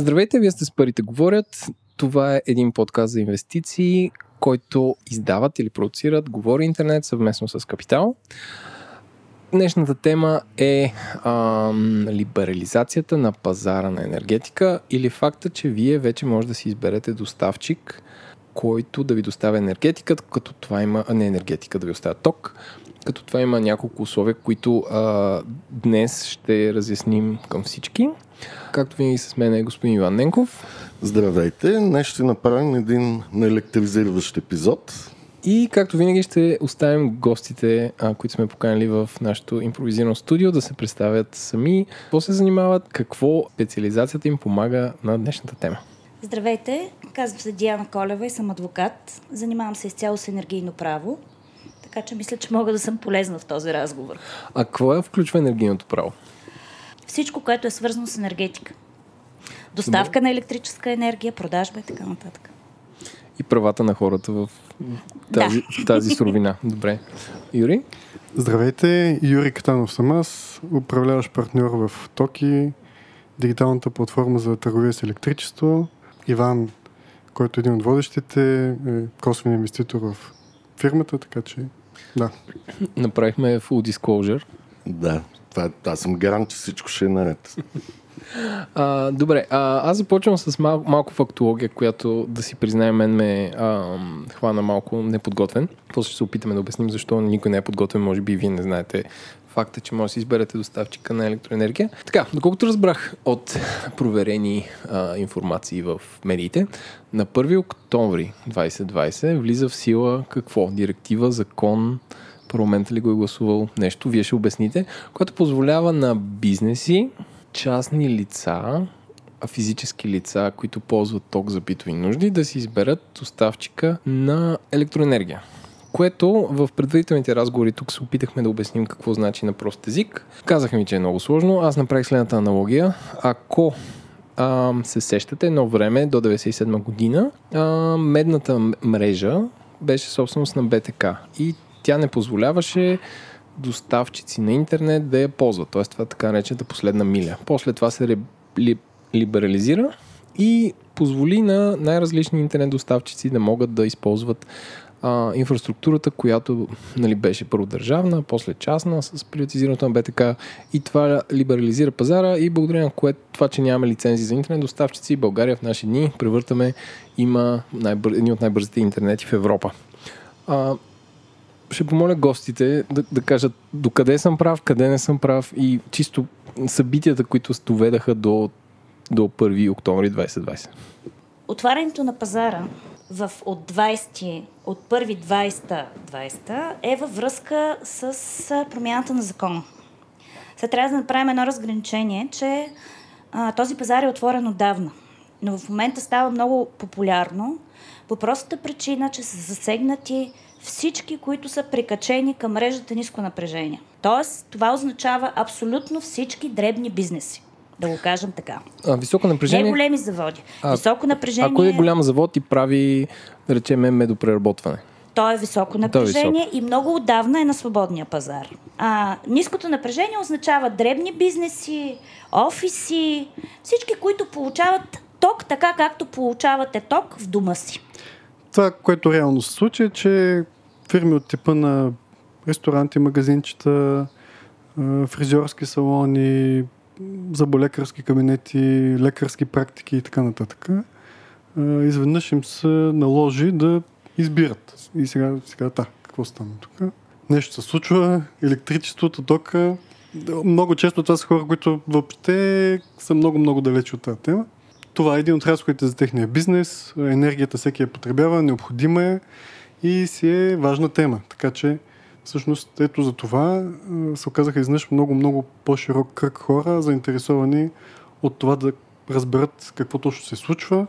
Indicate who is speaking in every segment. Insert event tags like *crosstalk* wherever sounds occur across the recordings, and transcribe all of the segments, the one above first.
Speaker 1: Здравейте, вие сте с Парите говорят. Това е един подкаст за инвестиции, който издават или продуцират Говори Интернет съвместно с Капитал. Днешната тема е ам, либерализацията на пазара на енергетика или факта, че вие вече може да си изберете доставчик, който да ви доставя енергетика, като това има, не енергетика, да ви оставя ток, като това има няколко условия, които а, днес ще разясним към всички. Както винаги с мен е господин Иван Ненков.
Speaker 2: Здравейте! Днес ще направим един неелектризиращ епизод.
Speaker 1: И както винаги ще оставим гостите, а, които сме поканили в нашото импровизирано студио, да се представят сами, какво се занимават, какво специализацията им помага на днешната тема.
Speaker 3: Здравейте, казвам се Диана Колева и съм адвокат. Занимавам се изцяло с енергийно право, така че мисля, че мога да съм полезна в този разговор.
Speaker 1: А какво е включва енергийното право?
Speaker 3: Всичко, което е свързано с енергетика. Доставка на електрическа енергия, продажба и така нататък.
Speaker 1: И правата на хората в тази, да. тази суровина. Добре. Юри?
Speaker 4: Здравейте, Юрий Катанов съм аз, управляващ партньор в Токи, дигиталната платформа за търговия с електричество. Иван, който е един от водещите, е косвен инвеститор в фирмата, така че да.
Speaker 1: Направихме full disclosure.
Speaker 2: Да, това, аз съм гарант, че всичко ще е наред.
Speaker 1: А, добре, а, аз започвам с мал, малко фактология, която да си признаем мен ме а, хвана малко неподготвен. После ще се опитаме да обясним защо никой не е подготвен, може би и вие не знаете факта, че може да си изберете доставчика на електроенергия. Така, доколкото разбрах от проверени а, информации в медиите, на 1 октомври 2020 влиза в сила какво? Директива, закон, парламента ли го е гласувал нещо, вие ще обясните, което позволява на бизнеси, частни лица, физически лица, които ползват ток за битови нужди, да си изберат доставчика на електроенергия. Което в предварителните разговори тук се опитахме да обясним какво значи на прост език. Казаха ми, че е много сложно. Аз направих следната аналогия. Ако а, се сещате, едно време, до 97 година, а, медната мрежа беше собственост на БТК и тя не позволяваше доставчици на интернет да я ползват. Тоест това така наречената последна миля. После това се ли, либерализира и позволи на най-различни интернет доставчици да могат да използват а, инфраструктурата, която нали, беше първо държавна, после частна с приватизирането на БТК и това либерализира пазара и благодарение на което това, че нямаме лицензи за интернет доставчици, България в наши дни превъртаме има най-бър... едни от най-бързите интернети в Европа. А, ще помоля гостите да, да кажат докъде съм прав, къде не съм прав и чисто събитията, които доведаха до, до 1 октомври 2020.
Speaker 3: Отварянето на пазара в, от 20, от 1 20 20 е във връзка с промяната на закона. Сега трябва да направим едно разграничение, че а, този пазар е отворен отдавна, но в момента става много популярно по простата причина, че са засегнати всички, които са прикачени към мрежата ниско напрежение. Тоест, това означава абсолютно всички дребни бизнеси. Да го кажем така.
Speaker 1: А, високо напрежение.
Speaker 3: Не големи заводи. А, високо напрежение.
Speaker 1: Ако е голям завод и прави, да речем, медопреработване.
Speaker 3: То е високо напрежение е високо. и много отдавна е на свободния пазар. А, ниското напрежение означава дребни бизнеси, офиси, всички, които получават ток така, както получавате ток в дома си.
Speaker 4: Това, което реално се случи, е, че фирми от типа на ресторанти, магазинчета, фризьорски салони, заболекарски кабинети, лекарски практики и така нататък, изведнъж им се наложи да избират. И сега, сега та, какво стана тук? Нещо се случва, електричеството, тока. Много често това са хора, които въобще са много-много далече от тази тема. Това е един от разходите за техния бизнес. Енергията всеки я потребява, необходима е и си е важна тема. Така че всъщност ето за това се оказаха изнъж много-много по-широк кръг хора, заинтересовани от това да разберат какво точно се случва,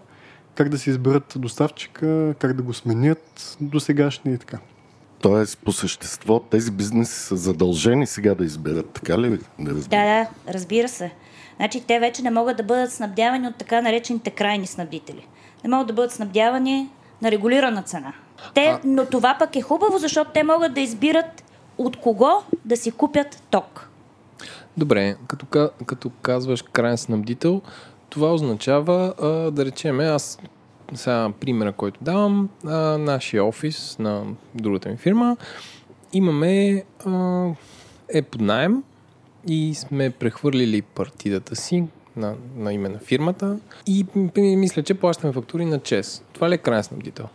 Speaker 4: как да си изберат доставчика, как да го сменят до сегашния и така.
Speaker 2: Тоест, по същество, тези бизнеси са задължени сега да изберат, така ли?
Speaker 3: Да, да, да, разбира се. Значи те вече не могат да бъдат снабдявани от така наречените крайни снабдители. Не могат да бъдат снабдявани на регулирана цена. Те, а... Но това пък е хубаво, защото те могат да избират от кого да си купят ток.
Speaker 1: Добре, като, като казваш крайен снабдител, това означава, а, да речеме, аз сега примера, който давам, а, нашия офис на другата ми фирма, имаме а, е под найем и сме прехвърлили партидата си на, на име на фирмата и мисля, че плащаме фактури на ЧЕС. Това ли е крайен снабдител?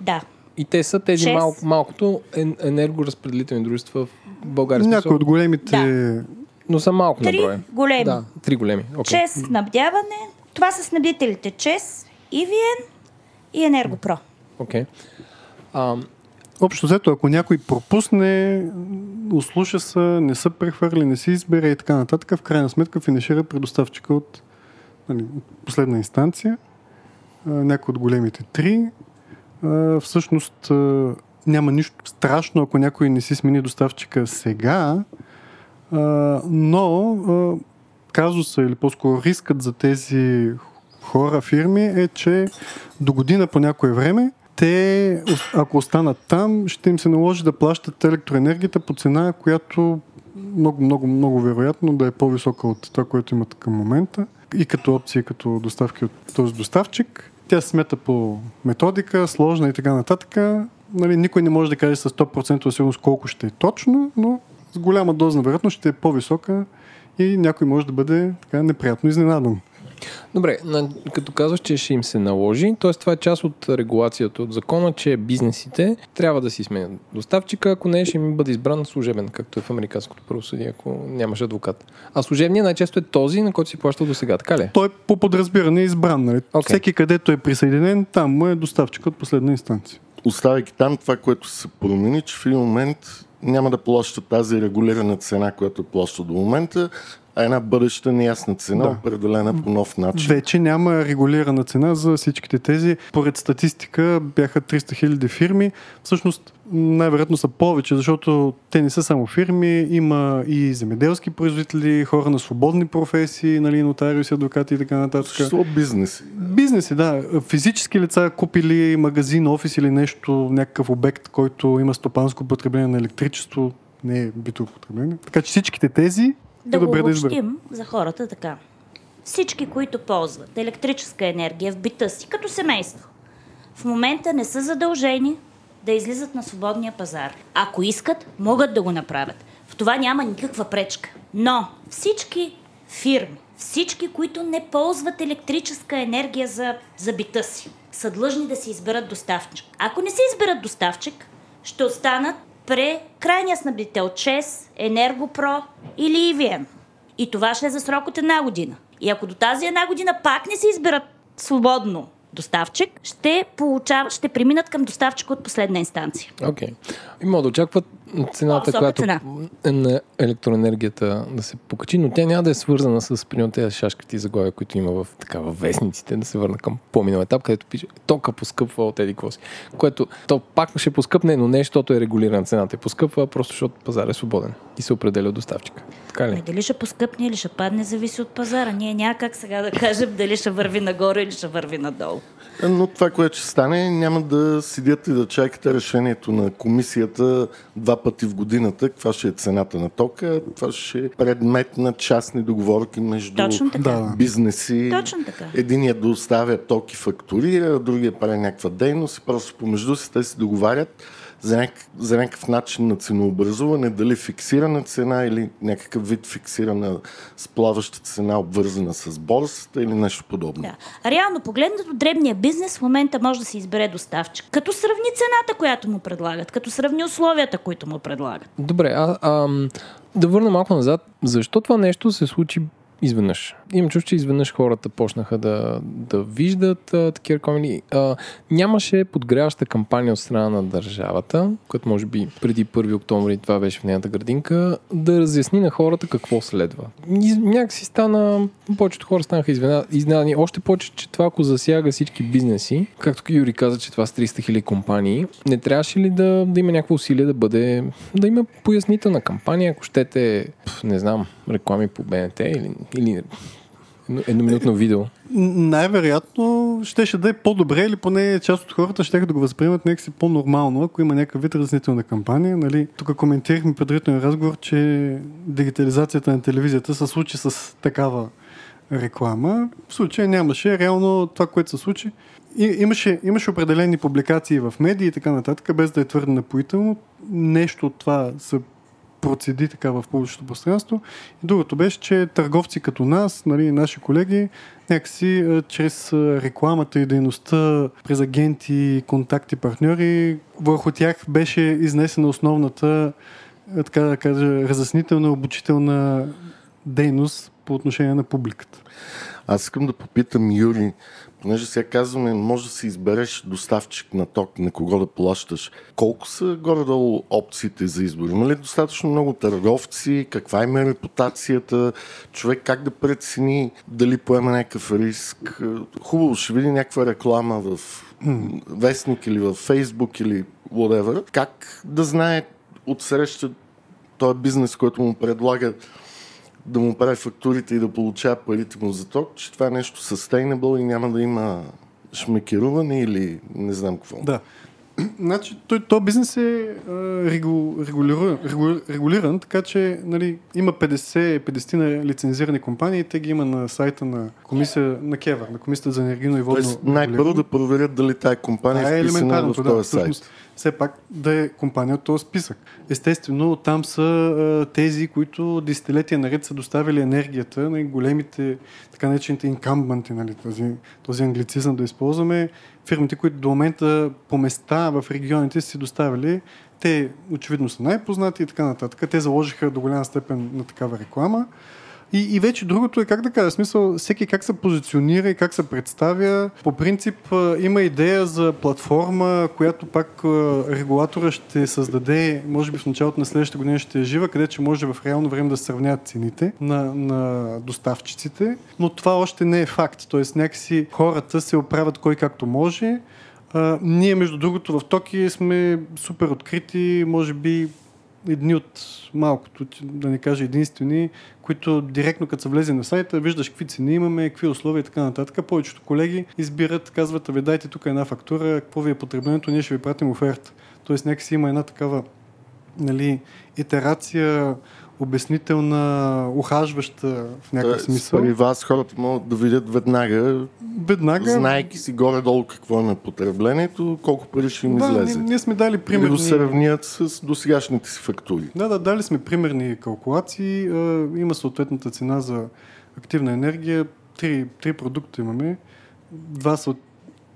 Speaker 3: Да.
Speaker 1: И те са тези
Speaker 3: ЧЕЗ?
Speaker 1: малко, малкото ен- енергоразпределителни дружества в България.
Speaker 4: Някои от големите...
Speaker 3: Да.
Speaker 1: Но са малко на
Speaker 3: Три
Speaker 1: брой.
Speaker 3: големи.
Speaker 1: Да, три големи. Okay.
Speaker 3: ЧЕС снабдяване. Това са снабдителите ЧЕС, EVN и Енергопро.
Speaker 1: Okay. А,
Speaker 4: Общо взето, ако някой пропусне, услуша се, не са прехвърли, не си избере и така нататък, в крайна сметка финишира при доставчика от нали, последна инстанция, някой от големите три. Всъщност няма нищо страшно, ако някой не си смени доставчика сега, но а, казуса или по-скоро рискът за тези хора, фирми е, че до година по някое време те, ако останат там, ще им се наложи да плащат електроенергията по цена, която много, много, много вероятно да е по-висока от това, което имат към момента. И като опция, като доставки от този доставчик. Тя се смята по методика, сложна и така нататък. Нали, никой не може да каже с 100% сигурност колко ще е точно, но с голяма доза вероятност ще е по-висока и някой може да бъде така неприятно изненадан.
Speaker 1: Добре, на, като казваш, че ще им се наложи, т.е. това е част от регулацията от закона, че бизнесите трябва да си сменят доставчика, ако не ще им бъде избран служебен, както е в американското правосъдие, ако нямаш адвокат. А служебният най-често е този, на който си плащал до сега, така ли?
Speaker 4: Той е по подразбиране избран. Нали?
Speaker 1: Окей.
Speaker 4: Всеки където е присъединен, там му е доставчик от последна инстанция.
Speaker 2: Оставяйки там това, което се промени, че в един момент няма да плаща тази регулирана цена, която плаща до момента, една бъдеща неясна цена,
Speaker 4: Да.
Speaker 2: определена по нов начин.
Speaker 4: Вече няма регулирана цена за всичките тези. Поред статистика бяха 300 хиляди фирми. Всъщност най-вероятно са повече, защото те не са само фирми, има и земеделски производители, хора на свободни професии, нали, нотариуси, адвокати и така нататък.
Speaker 2: Съществува бизнеси.
Speaker 4: Бизнеси, да. Физически лица купили магазин, офис или нещо, някакъв обект, който има стопанско потребление на електричество, не е битово потребление. Така че всичките тези
Speaker 3: Да го
Speaker 4: да
Speaker 3: обобщим за хората така. Всички, които ползват електрическа енергия в бита си, като семейство, в момента не са задължени да излизат на свободния пазар. Ако искат, могат да го направят. В това няма никаква пречка. Но всички фирми, всички, които не ползват електрическа енергия за, за бита си, са длъжни да си изберат доставчик. Ако не си изберат доставчик, ще останат пре крайния снабдител ЧЕС, Енергопро или EVN. И това ще е за срок от една година. И ако до тази една година пак не се изберат свободно доставчик, ще, получав... ще преминат към доставчик от последна инстанция.
Speaker 1: Окей. И могат да очакват цената, която
Speaker 3: цена.
Speaker 1: е на електроенергията да се покачи, но тя няма да е свързана с примерно тези шашките и заглавия, които има в, така, в вестниците, да се върна към по-минал етап, където пише тока поскъпва от еди си. Което то пак ще поскъпне, но не защото е регулирана цената. Е поскъпва, просто защото пазар е свободен и се определя от доставчика. Така
Speaker 3: Ами
Speaker 1: ли?
Speaker 3: дали ще поскъпне или ще падне, зависи от пазара. Ние няма как сега да кажем дали ще върви нагоре или ще върви надолу.
Speaker 2: Но това, което ще стане, няма да седят и да чакате решението на комисията два пъти в годината, каква ще е цената на тока. Това ще е предмет на частни договорки между
Speaker 3: Точно така.
Speaker 2: Бизнеси.
Speaker 3: Точно така.
Speaker 2: Единият доставя ток и фактурира, другия прави някаква дейност и просто помежду си те се договарят за, някакъв, за някакъв начин на ценообразуване, дали фиксирана цена или някакъв вид фиксирана сплаваща цена, обвързана с борсата или нещо подобно.
Speaker 3: Да. Реално погледнато, дребния бизнес в момента може да се избере доставчик. Като сравни цената, която му предлагат, като сравни условията, които му предлагат.
Speaker 1: Добре, а, а, да върна малко назад. Защо това нещо се случи изведнъж? Имам чувство, че изведнъж хората почнаха да, да виждат а, такива. А, нямаше подгряваща кампания от страна на държавата, която може би преди 1 октомври това беше в нейната градинка, да разясни на хората какво следва. И някакси стана, повечето хора станаха изнена- изненадани. Още повече, че това ако засяга всички бизнеси, както Юри каза, че това с 300 000 компании, не трябваше ли да, да има някакво усилие да бъде, да има пояснителна кампания, ако щете, пф, не знам, реклами по БНТ или, или едно- едноминутно видео.
Speaker 4: Най-вероятно щеше да е по-добре или поне част от хората ще да го възприемат някакси по-нормално, ако има някакъв вид разяснителна кампания. Нали? Тук коментирахме предварителен разговор, че дигитализацията на телевизията се случи с такава реклама. В случая нямаше. Реално това, което се случи, и, имаше, имаше определени публикации в медии и така нататък, без да е твърде напоително. Нещо от това се процеди така в публичното пространство. И другото беше, че търговци като нас, нали, наши колеги, някакси чрез рекламата и дейността през агенти, контакти, партньори, върху тях беше изнесена основната така да кажа, разяснителна, обучителна дейност по отношение на публиката.
Speaker 2: Аз искам да попитам Юри, понеже сега казваме, може да си избереш доставчик на ток, на кого да плащаш. Колко са горе-долу опциите за избор? Има ли достатъчно много търговци? Каква е репутацията? Човек как да прецени дали поема някакъв риск? Хубаво, ще види някаква реклама в вестник или в Фейсбук или whatever. Как да знае от среща този бизнес, който му предлага да му прави фактурите и да получава парите му за ток, че това е нещо sustainable и няма да има шмекеруване или не знам какво.
Speaker 4: Да. Значи, той, то бизнес е регу, регулиран, регу, регулиран, така че нали, има 50, 50 на лицензирани компании, те ги има на сайта на комисия на КЕВА, на комисията за енергийно и водно. Тоест,
Speaker 2: най-първо да проверят дали тая компания е вписана в този да, сайт. Всъщност,
Speaker 4: все пак да е компания от този списък. Естествено, там са тези, които десетилетия наред са доставили енергията на големите, така наречените инкамбанти, нали, този, този англицизъм да използваме, фирмите, които до момента по места в регионите си доставили, те очевидно са най-познати и така нататък. Те заложиха до голяма степен на такава реклама. И, и вече другото е как да кажа, смисъл, всеки как се позиционира и как се представя. По принцип има идея за платформа, която пак регулатора ще създаде, може би в началото на следващата година ще е жива, къде че може в реално време да се сравняват цените на, на доставчиците, но това още не е факт. Тоест някакси хората се оправят кой както може. А, ние, между другото, в Токи сме супер открити, може би едни от малкото, да не кажа единствени, които директно като се влезе на сайта, виждаш какви цени имаме, какви условия и така нататък. Повечето колеги избират, казват, ви дайте тук една фактура, какво ви е потреблението, ние ще ви пратим оферта. Тоест някакси има една такава нали, итерация обяснителна, ухажваща в някакъв смисъл.
Speaker 2: При вас хората могат да видят веднага,
Speaker 4: веднага
Speaker 2: знайки си горе-долу какво е на потреблението, колко пари ще им
Speaker 4: да,
Speaker 2: излезе.
Speaker 4: Ние, ние сме дали примерни...
Speaker 2: да го сравнят с досегашните си фактури.
Speaker 4: Да, да, дали сме примерни калкулации. Има съответната цена за активна енергия. Три, три продукта имаме. Два са от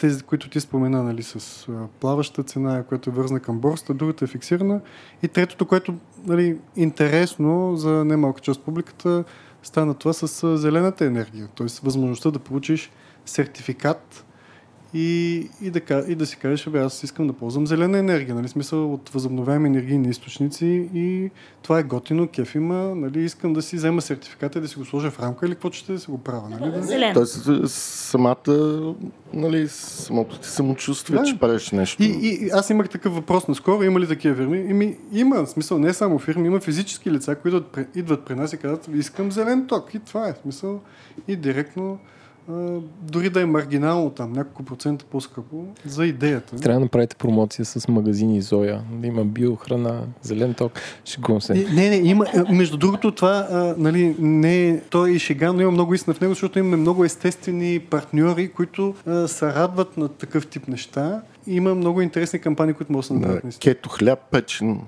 Speaker 4: тези, които ти спомена, нали, с плаваща цена, която е вързана към борста, другата е фиксирана. И третото, което нали, интересно за немалка част от публиката, стана това с зелената енергия. т.е. възможността да получиш сертификат и, и, да, и да си кажеш, бе, аз искам да ползвам зелена енергия, нали, смисъл от възобновяеми енергийни източници и това е готино, кеф има, нали, искам да си взема сертификата и да си го сложа в рамка или какво ще да си го правя, нали? Да?
Speaker 3: Зелен.
Speaker 2: Тоест самата, нали, самото ти самочувствие, да. че правиш нещо.
Speaker 4: И, и, аз имах такъв въпрос наскоро, има ли такива фирми? Ими, има, смисъл, не само фирми, има физически лица, които идват при нас и казват, искам зелен ток и това е смисъл. И директно дори да е маргинално там, няколко процента по-скъпо, за идеята.
Speaker 1: Трябва да направите промоция с магазини Зоя, да има биохрана, зелен ток, шегувам се.
Speaker 4: Не, не, има, между другото това, а, нали, не, той е и шега, но има много истина в него, защото имаме много естествени партньори, които а, се радват на такъв тип неща. Има много интересни кампании, които могат да се направят.
Speaker 2: Кето хляб печен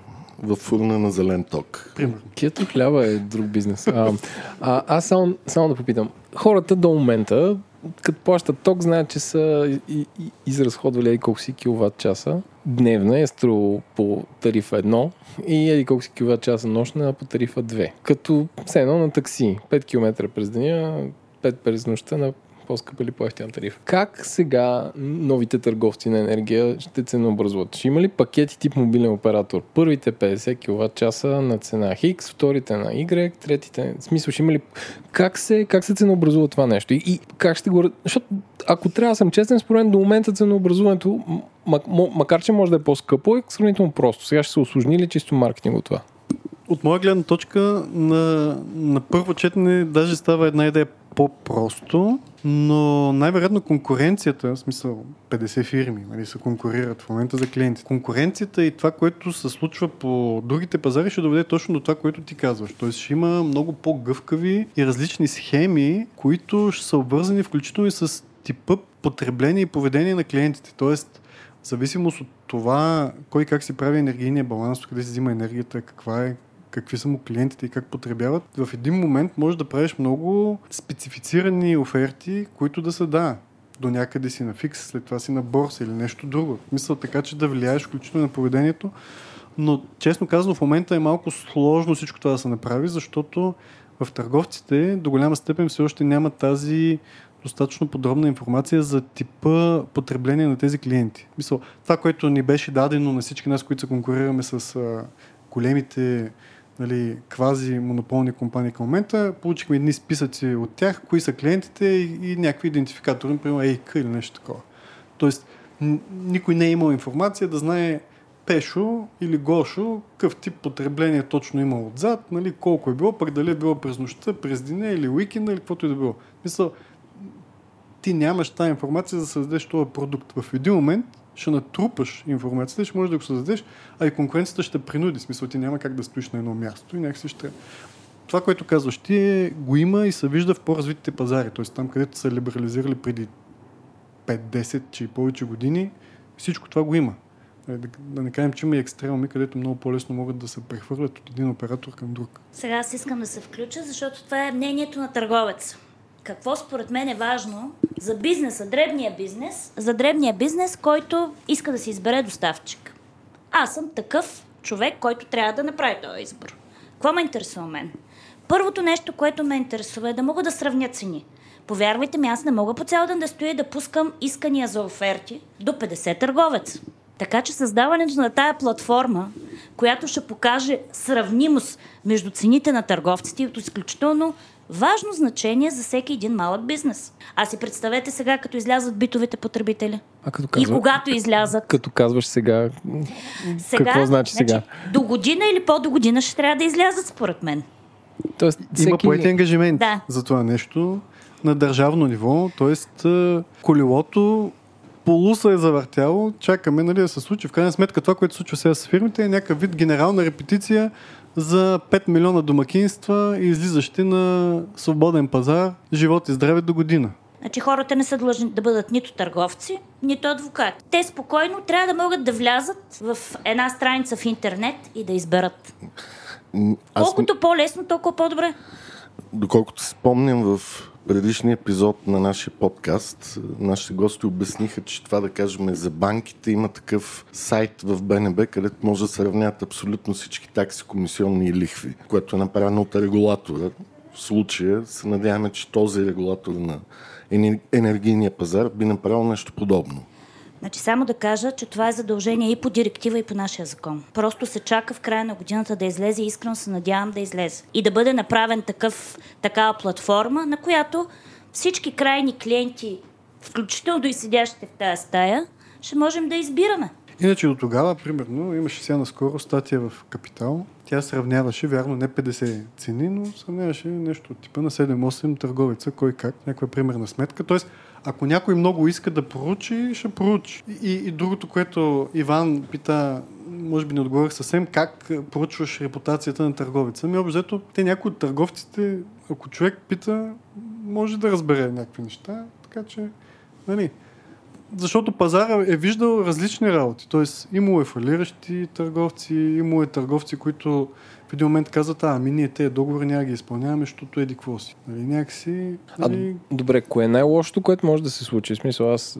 Speaker 2: в фурна на зелен ток.
Speaker 4: Примерно.
Speaker 1: Кето хляба е друг бизнес. А, а, аз само, само да попитам. Хората до момента, като плащат ток, знаят, че са и, и, изразходвали еди колко си киловатт часа. Дневна е струва по тарифа 1 и еди колко си киловатт часа нощна по тарифа 2. Като все едно на такси. 5 км през деня, 5 през нощта на по-скъпа или по-ефтина тарифа. Как сега новите търговци на енергия ще ценообразуват? Ще има ли пакети тип мобилен оператор? Първите 50 кВт часа на цена X, вторите на Y, третите... В смисъл, ще има ли... Как се, как се ценообразува това нещо? И, и как ще го... Защото ако трябва да съм честен, според мен до момента ценообразуването, макар че може да е по-скъпо, е сравнително просто. Сега ще се осложни ли чисто маркетинг това?
Speaker 4: От моя гледна точка на, на първо четене даже става една идея по-просто, но най-вероятно конкуренцията, в смисъл 50 фирми, нали, се конкурират в момента за клиенти. Конкуренцията и това, което се случва по другите пазари, ще доведе точно до това, което ти казваш. Тоест ще има много по-гъвкави и различни схеми, които ще са обвързани включително и с типа потребление и поведение на клиентите. Тоест, в зависимост от това, кой как си прави енергийния баланс, къде се взима енергията, каква е какви са му клиентите и как потребяват, в един момент можеш да правиш много специфицирани оферти, които да са да, до някъде си на фикс, след това си на борса или нещо друго. Мисля така, че да влияеш включително на поведението, но честно казано в момента е малко сложно всичко това да се направи, защото в търговците до голяма степен все още няма тази достатъчно подробна информация за типа потребление на тези клиенти. Мисъл, това, което ни беше дадено на всички нас, които се конкурираме с а, големите нали, квази монополни компании към момента, получихме едни списъци от тях, кои са клиентите и, и някакви идентификатори, например ЕИК или нещо такова. Тоест, никой не е имал информация да знае Пешо или Гошо, какъв тип потребление точно има отзад, нали, колко е било, пък дали е било през нощта, през деня или уикенда или каквото и да било. Мисля, ти нямаш тази информация за да създадеш този продукт. В един момент ще натрупаш информацията ще можеш да го създадеш, а и конкуренцията ще принуди. Смисъл, ти няма как да стоиш на едно място и някакси ще... Това, което казваш, ти го има и се вижда в по-развитите пазари. Т.е. там, където са либерализирали преди 5-10 че и повече години, всичко това го има. Е, да, не кажем, че има и екстремуми, където много по-лесно могат да се прехвърлят от един оператор към друг.
Speaker 3: Сега аз искам да се включа, защото това е мнението на търговец какво според мен е важно за бизнеса, дребния бизнес, за дребния бизнес, който иска да си избере доставчик. Аз съм такъв човек, който трябва да направи този избор. Какво ме интересува мен? Първото нещо, което ме интересува е да мога да сравня цени. Повярвайте ми, аз не мога по цял ден да стоя и да пускам искания за оферти до 50 търговец. Така че създаването на тая платформа, която ще покаже сравнимост между цените на търговците, е изключително важно значение за всеки един малък бизнес. А си представете сега, като излязат битовите потребители.
Speaker 1: А като казва,
Speaker 3: и когато излязат.
Speaker 1: Като казваш сега, сега какво значи сега? Значи,
Speaker 3: до година или по-до година ще трябва да излязат, според мен.
Speaker 4: Тоест, всеки... Има поети ангажимент да. за това нещо на държавно ниво, т.е. колелото полуса е завъртяло, чакаме нали, да се случи. В крайна сметка това, което се случва сега с фирмите е някакъв вид генерална репетиция за 5 милиона домакинства, излизащи на свободен пазар, живот и здраве до година.
Speaker 3: Значи хората не са длъжни да бъдат нито търговци, нито адвокати. Те спокойно трябва да могат да влязат в една страница в интернет и да изберат. Аз... Колкото по-лесно, толкова по-добре.
Speaker 2: Доколкото се спомням в предишния епизод на нашия подкаст нашите гости обясниха, че това да кажем за банките има такъв сайт в БНБ, където може да сравнят абсолютно всички такси, комисионни и лихви, което е направено от регулатора. В случая се надяваме, че този регулатор на енергийния пазар би направил нещо подобно.
Speaker 3: Значи само да кажа, че това е задължение и по директива, и по нашия закон. Просто се чака в края на годината да излезе и искрено се надявам да излезе. И да бъде направен такъв, такава платформа, на която всички крайни клиенти, включително и седящите в тази стая, ще можем да избираме.
Speaker 4: Иначе до тогава, примерно, имаше сега наскоро статия в Капитал. Тя сравняваше, вярно, не 50 цени, но сравняваше нещо от типа на 7-8 търговеца, кой как, някаква примерна сметка. Тоест, ако някой много иска да поручи, ще поручи. И, и другото, което Иван пита, може би не отговорих съвсем, как поручваш репутацията на търговеца. Ми общо те някои от търговците, ако човек пита, може да разбере някакви неща, така че, нали, защото пазара е виждал различни работи. Тоест, имало е фалиращи търговци, имало е търговци, които в един момент казват, а, ами ние тези договори няма ги изпълняваме, защото еди какво си. Нали, някакси... Нали...
Speaker 1: А, добре, кое е най-лошото, което може да се случи? В смисъл, аз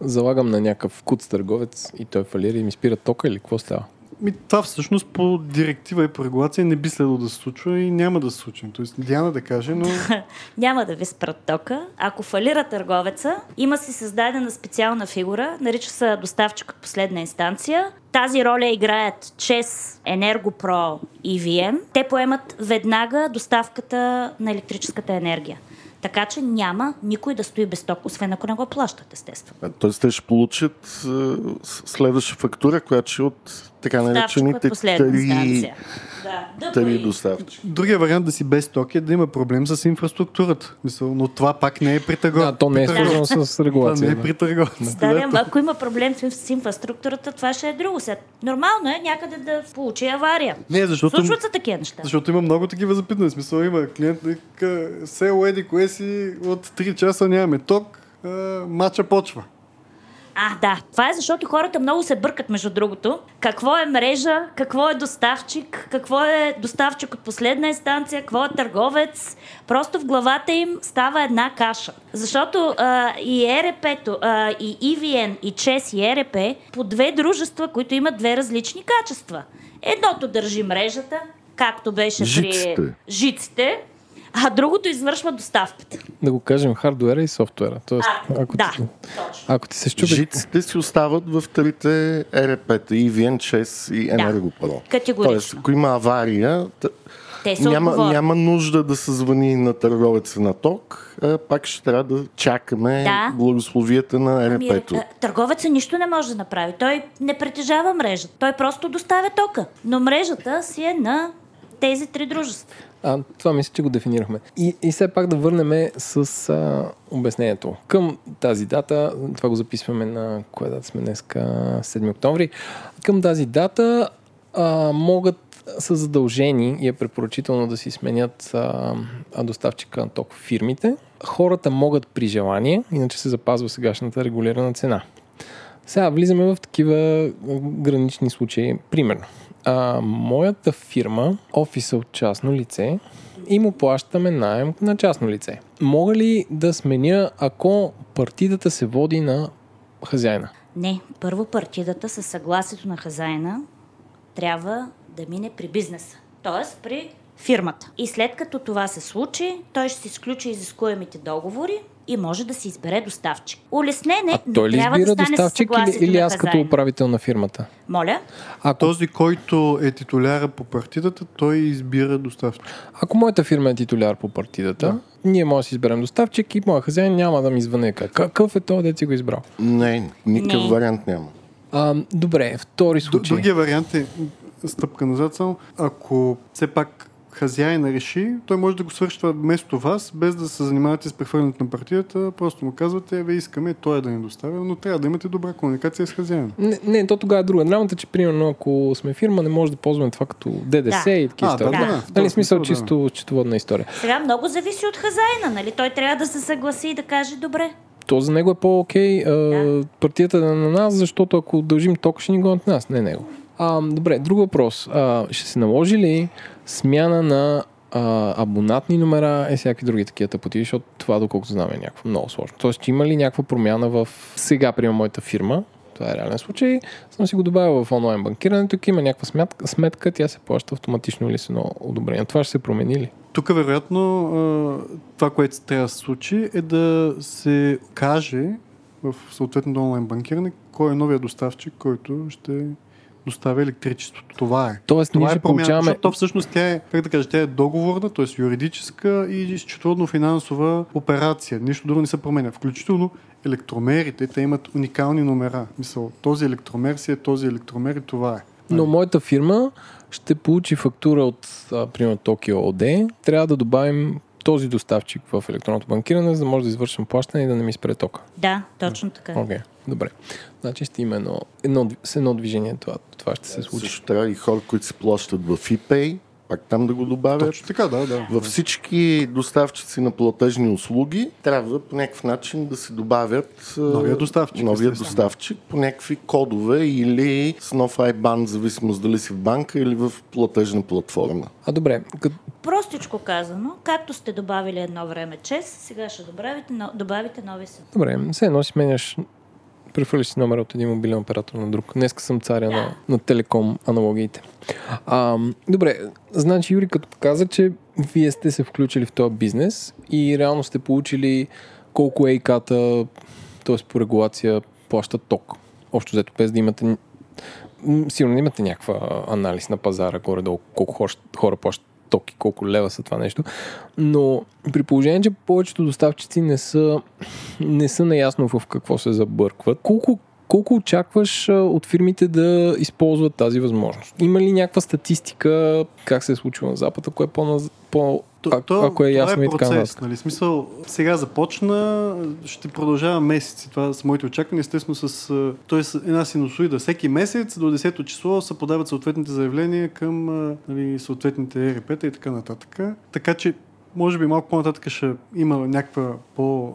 Speaker 1: залагам на някакъв куц търговец и той фалира и ми спира тока или какво става?
Speaker 4: Ми, това всъщност по директива и по регулация не би следвало да се случва и няма да се случи. Тоест, Диана да каже, но... *laughs*
Speaker 3: няма да ви спрат тока. Ако фалира търговеца, има си създадена специална фигура, нарича се доставчик от последна инстанция. Тази роля играят ЧЕС, Енергопро и VM. Те поемат веднага доставката на електрическата енергия. Така че няма никой да стои без ток, освен ако не го плащат, естествено.
Speaker 2: Тоест те ще получат следваща фактура, която ще е от така наречените
Speaker 3: три Да,
Speaker 2: три
Speaker 3: дъпа и-
Speaker 2: доставчика.
Speaker 4: Другия вариант да си без токи е да има проблем с инфраструктурата. Мисъл, но това пак не е при търговец.
Speaker 1: Да, то не е свързано с
Speaker 4: Това не
Speaker 1: регулация.
Speaker 4: е
Speaker 1: да.
Speaker 4: при търговец.
Speaker 3: Да, да, ако има проблем с инфраструктурата, това ще е друго. Сега, нормално е някъде да получи авария.
Speaker 4: Не, защото,
Speaker 3: Случват се такива неща.
Speaker 4: защото има много такива запитани. Смисъл има клиент, вика, село еди, кое си от 3 часа нямаме ток, мача почва.
Speaker 3: А, да. Това е защото хората много се бъркат, между другото. Какво е мрежа, какво е доставчик, какво е доставчик от последна инстанция, какво е търговец. Просто в главата им става една каша. Защото а, и ЕРП-то, а, и EVN, и ЧЕС, и ERP, по две дружества, които имат две различни качества. Едното държи мрежата, както беше
Speaker 2: Жиците.
Speaker 3: при жиците, а другото извършва доставката.
Speaker 1: Да го кажем хардуера и софтуера. Тоест,
Speaker 3: А,
Speaker 1: ако,
Speaker 3: да,
Speaker 1: ти,
Speaker 3: точно.
Speaker 1: ако ти се щупи...
Speaker 2: Жиците си остават в трите ЕРП-та, EVN, ЧЕС и Енергопро.
Speaker 3: Категорично.
Speaker 2: Тоест, ако има авария,
Speaker 3: Те са
Speaker 2: няма,
Speaker 3: отговорни.
Speaker 2: няма нужда да се звъни на търговеца на ток, а пак ще трябва да чакаме
Speaker 3: Да.
Speaker 2: благословията на
Speaker 3: Ами,
Speaker 2: ЕРП-то.
Speaker 3: е, търговеца нищо не може да направи. Той не притежава мрежа. Той просто доставя тока. Но мрежата си е на тези три дружества.
Speaker 1: А, това мисля, че го дефинирахме. И, и все пак да върнем с а, обяснението. Към тази дата, това го записваме на коя дата сме днес, 7 октомври, към тази дата а, могат са задължени и е препоръчително да си сменят а, доставчика на ток фирмите. Хората могат при желание, иначе се запазва сегашната регулирана цена. Сега влизаме в такива гранични случаи. Примерно, а, моята фирма, офиса от частно лице, и му плащаме найем на частно лице. Мога ли да сменя, ако партидата се води на хазяина?
Speaker 3: Не, първо партидата със съгласието на хазайна трябва да мине при бизнеса. Тоест при фирмата. И след като това се случи, той ще си изключи изискуемите договори и може да си избере доставчик. Улеснене,
Speaker 1: А той ли
Speaker 3: трябва да
Speaker 1: избира
Speaker 3: стане със
Speaker 1: доставчик или, или аз като управител на фирмата?
Speaker 3: Моля?
Speaker 1: Ако,
Speaker 4: Този, който е титуляра по партидата, той избира доставчик.
Speaker 1: ако моята фирма е титуляр по партидата, да. ние може да си изберем доставчик и моя хазяин няма да ми звъне. Как- Какъв е този, дет си го избрал?
Speaker 2: Не, никакъв
Speaker 3: Не.
Speaker 2: вариант няма.
Speaker 1: А, добре, втори
Speaker 4: Д-
Speaker 1: случай.
Speaker 4: Другия вариант е стъпка назад само. Ако все пак хазяина реши, той може да го свърши това вместо вас, без да се занимавате с прехвърлянето на партията. Просто му казвате, вие искаме той е да ни доставя, но трябва да имате добра комуникация с хазяина.
Speaker 1: Не, не, то тогава е друга. Драмата, че примерно ако сме фирма, не може да ползваме това като ДДС
Speaker 3: Да.
Speaker 1: и такива
Speaker 4: А, да,
Speaker 1: истории.
Speaker 3: да,
Speaker 1: Нали, смисъл
Speaker 4: да.
Speaker 1: чисто счетоводна история.
Speaker 3: Сега много зависи от хазайна, нали? Той трябва да се съгласи и да каже добре.
Speaker 1: То за него е по-окей
Speaker 3: Да.
Speaker 1: партията да е на нас, защото ако дължим ток, ще ни го от нас, не него. А, добре, друг въпрос. А, ще се наложи ли смяна на а, абонатни номера и всякакви други такива тъпоти, защото това, доколкото знам, е някакво много сложно. Тоест, има ли някаква промяна в сега, приема моята фирма, това е реален случай, съм си го добавил в онлайн банкирането, тук има някаква сметка, сметка, тя се плаща автоматично или с едно одобрение. Това ще се промени ли?
Speaker 4: Тук вероятно това, което трябва да се случи е да се каже в съответното онлайн банкиране кой е новия доставчик, който ще доставя електричеството. Това е.
Speaker 1: Тоест, ние
Speaker 4: Това
Speaker 1: ще
Speaker 4: е промяна,
Speaker 1: получаваме...
Speaker 4: защото то всъщност тя е, как да кажа, тя е договорна, т.е. юридическа и счетоводно-финансова операция. Нищо друго не се променя. Включително електромерите, те имат уникални номера. Мисъл, този електромер си е този електромер и това е.
Speaker 1: Но моята фирма ще получи фактура от, а, примерно, Tokyo OD. Трябва да добавим този доставчик в електронното банкиране, за да може да извършим плащане и да не ми спре тока.
Speaker 3: Да, точно така.
Speaker 1: Okay. Добре. Значи ще има едно, едно, с едно движение това, това ще се случи.
Speaker 2: Също трябва и хора, които се плащат в ePay, пак там да го добавят.
Speaker 4: Точно така, да, да.
Speaker 2: Във всички доставчици на платежни услуги трябва по някакъв начин да се добавят а,
Speaker 4: Новия доставчик,
Speaker 2: новия доставчик по някакви кодове или с нов IBAN, зависимост дали си в банка или в платежна платформа.
Speaker 1: А добре, като
Speaker 3: Простичко казано, както сте добавили едно време чест, сега ще добавите, но, добавите нови си.
Speaker 1: Добре, все едно си сменяш, прехвърляш си номера от един мобилен оператор на друг. Днеска съм царя на, на телеком аналогиите. А, добре, значи Юри като каза, че вие сте се включили в този бизнес и реално сте получили колко ейката, т.е. по регулация, плащат ток. Общо взето, без да имате сигурно имате някаква анализ на пазара, горе-долу, колко хора, хора плащат ток и колко лева са това нещо. Но при положение, че повечето доставчици не са, не са наясно в какво се забъркват, колко колко очакваш от фирмите да използват тази възможност? Има ли някаква статистика как се е случило на Запад, ако е по, по
Speaker 4: То,
Speaker 1: а,
Speaker 4: то,
Speaker 1: ако е ясно
Speaker 4: е
Speaker 1: и така
Speaker 4: нали? Смисъл, сега започна, ще продължава месеци. Това са моите очаквания, естествено с тоест, една синусоида. Всеки месец до 10-то число се подават съответните заявления към нали, съответните ЕРП-та и така нататък. Така че, може би малко по-нататък ще има някаква по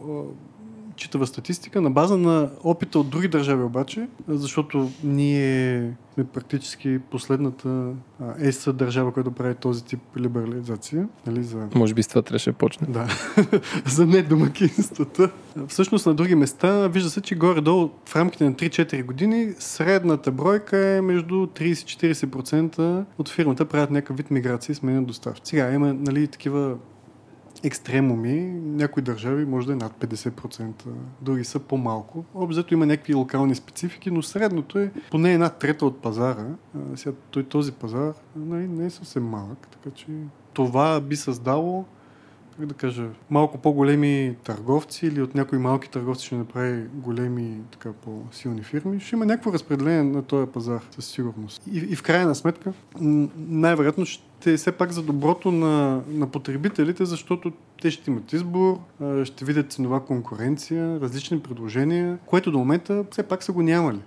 Speaker 4: читава статистика на база на опита от други държави обаче, защото ние сме практически последната ЕС държава, която прави този тип либерализация. Нали, за
Speaker 1: Може би с това трябваше да почне.
Speaker 4: да, *laughs* за недомакинствата. Всъщност на други места вижда се, че горе-долу в рамките на 3-4 години средната бройка е между 30-40% от фирмата правят някакъв вид миграция и сменят доставчици. Сега има нали, такива екстремуми. Някои държави може да е над 50%, други са по-малко. Обзето има някакви локални специфики, но средното е поне една трета от пазара. Сега той, този пазар нали, не е съвсем малък, така че това би създало как да кажа, малко по-големи търговци или от някои малки търговци ще направи големи, така по-силни фирми, ще има някакво разпределение на този пазар, със сигурност. И, и в крайна сметка, най-вероятно ще е все пак за доброто на, на потребителите, защото те ще имат избор, ще видят ценова конкуренция, различни предложения, което до момента все пак са го нямали.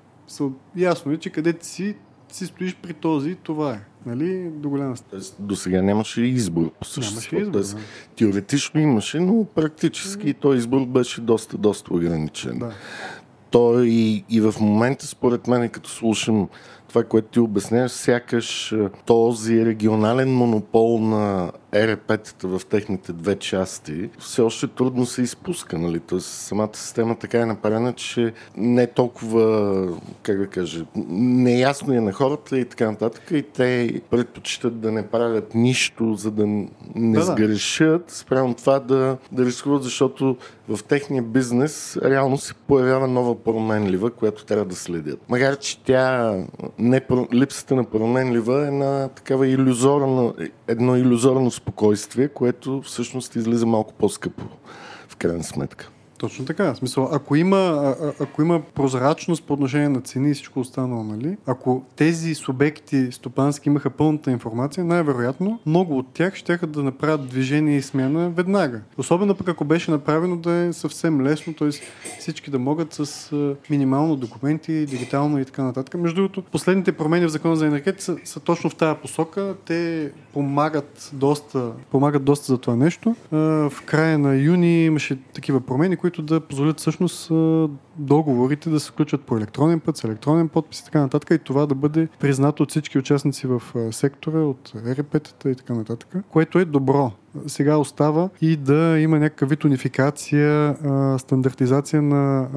Speaker 4: Ясно е, че къде ти си, си стоиш при този, това е. Нали? До голяма.
Speaker 2: Тоест, до сега нямаше избор по същество.
Speaker 4: Нямаше избор,
Speaker 2: Тоест,
Speaker 4: да.
Speaker 2: теоретично имаше, но практически този избор беше доста, доста ограничен.
Speaker 4: Да.
Speaker 2: То и, и в момента, според мен, като слушам това, което ти обясняваш, сякаш а, този регионален монопол на ЕРП-тата в техните две части все още трудно се изпуска. Нали? Тоест, самата система така е направена, че не е толкова, как да кажа, неясно е на хората и така нататък. И те предпочитат да не правят нищо, за да не
Speaker 4: да.
Speaker 2: сгрешат, спрямо това да, да рискуват, защото в техния бизнес реално се появява нова променлива, която трябва да следят. Макар, че тя, не, липсата на променлива е на такава иллюзорна, едно иллюзорно спокойствие, което всъщност излиза малко по-скъпо в крайна сметка.
Speaker 4: Точно така. В смисъл, ако има, а, ако има прозрачност по отношение на цени и всичко останало, нали? Ако тези субекти стопански имаха пълната информация, най-вероятно много от тях ще да направят движение и смяна веднага. Особено пък ако беше направено да е съвсем лесно, т.е. всички да могат с минимално документи, дигитално и така нататък. Между другото, последните промени в закона за енергетика са, са точно в тази посока. Те помагат доста, помагат доста за това нещо. В края на юни имаше такива промени, които да позволят всъщност договорите да се включват по електронен път, с електронен подпис и така нататък и това да бъде признато от всички участници в сектора, от ЕРП-тата и така нататък, което е добро. Сега остава и да има някакъв вид унификация, стандартизация на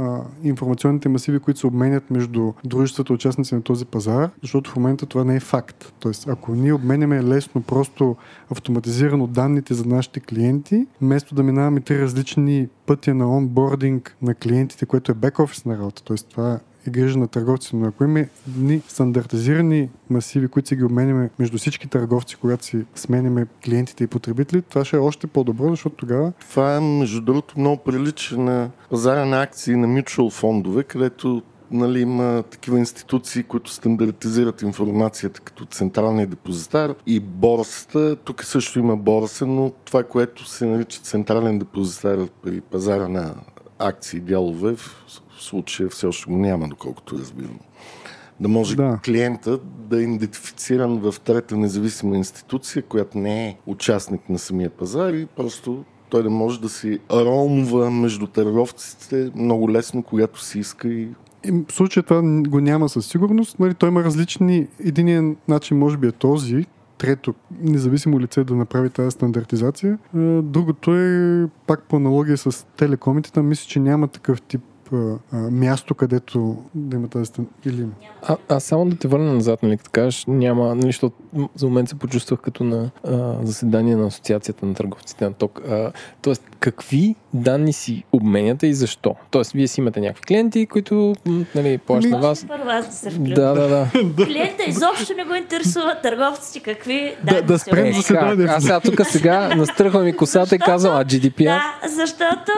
Speaker 4: информационните масиви, които се обменят между дружествата, участници на този пазар, защото в момента това не е факт. Тоест, ако ние обменяме лесно, просто автоматизирано данните за нашите клиенти, вместо да минаваме три различни пътя на онбординг на клиентите, което е бек-офис на работа, т.е. това е грижа на търговци, но ако имаме едни стандартизирани масиви, които си ги обменяме между всички търговци, когато си сменяме клиентите и потребители, това ще е още по-добро, защото тогава
Speaker 2: Това, между другото, много прилича на пазара на акции на mutual фондове, където нали, има такива институции, които стандартизират информацията като централния депозитар и борсата. Тук също има борса, но това, което се нарича централен депозитар при пазара на акции и дялове, случая все още го няма, доколкото разбирам. Да може
Speaker 4: Да.
Speaker 2: клиента да е идентифициран в трета независима институция, която не е участник на самия пазар и просто той да може да си ромва между търговците много лесно, когато си иска и
Speaker 4: в случая това го няма със сигурност. Нали, той има различни. Единият начин може би е този, трето, независимо лице да направи тази стандартизация. А, Другото е пак по аналогия с телекомите. Там мисля, че няма такъв тип а, а, място, където да има тази стан... или.
Speaker 1: А, а само да те върна назад, нали, като кажеш, няма, нали, защото за момент се почувствах като на а, заседание на Асоциацията на търговците на ток. А, тоест, какви данни си обменяте и защо? Тоест, вие си имате някакви клиенти, които, нали, плащат на вас.
Speaker 3: първо аз да се?
Speaker 1: Да, да, да. *laughs*
Speaker 3: Клиента изобщо не го интересува търговците какви
Speaker 4: Да-
Speaker 3: данни
Speaker 4: да
Speaker 3: се
Speaker 4: спрем заседанието.
Speaker 1: Как? Аз сега тук сега *laughs* настръхвам и косата и казвам, а GDPR?
Speaker 3: Да, защото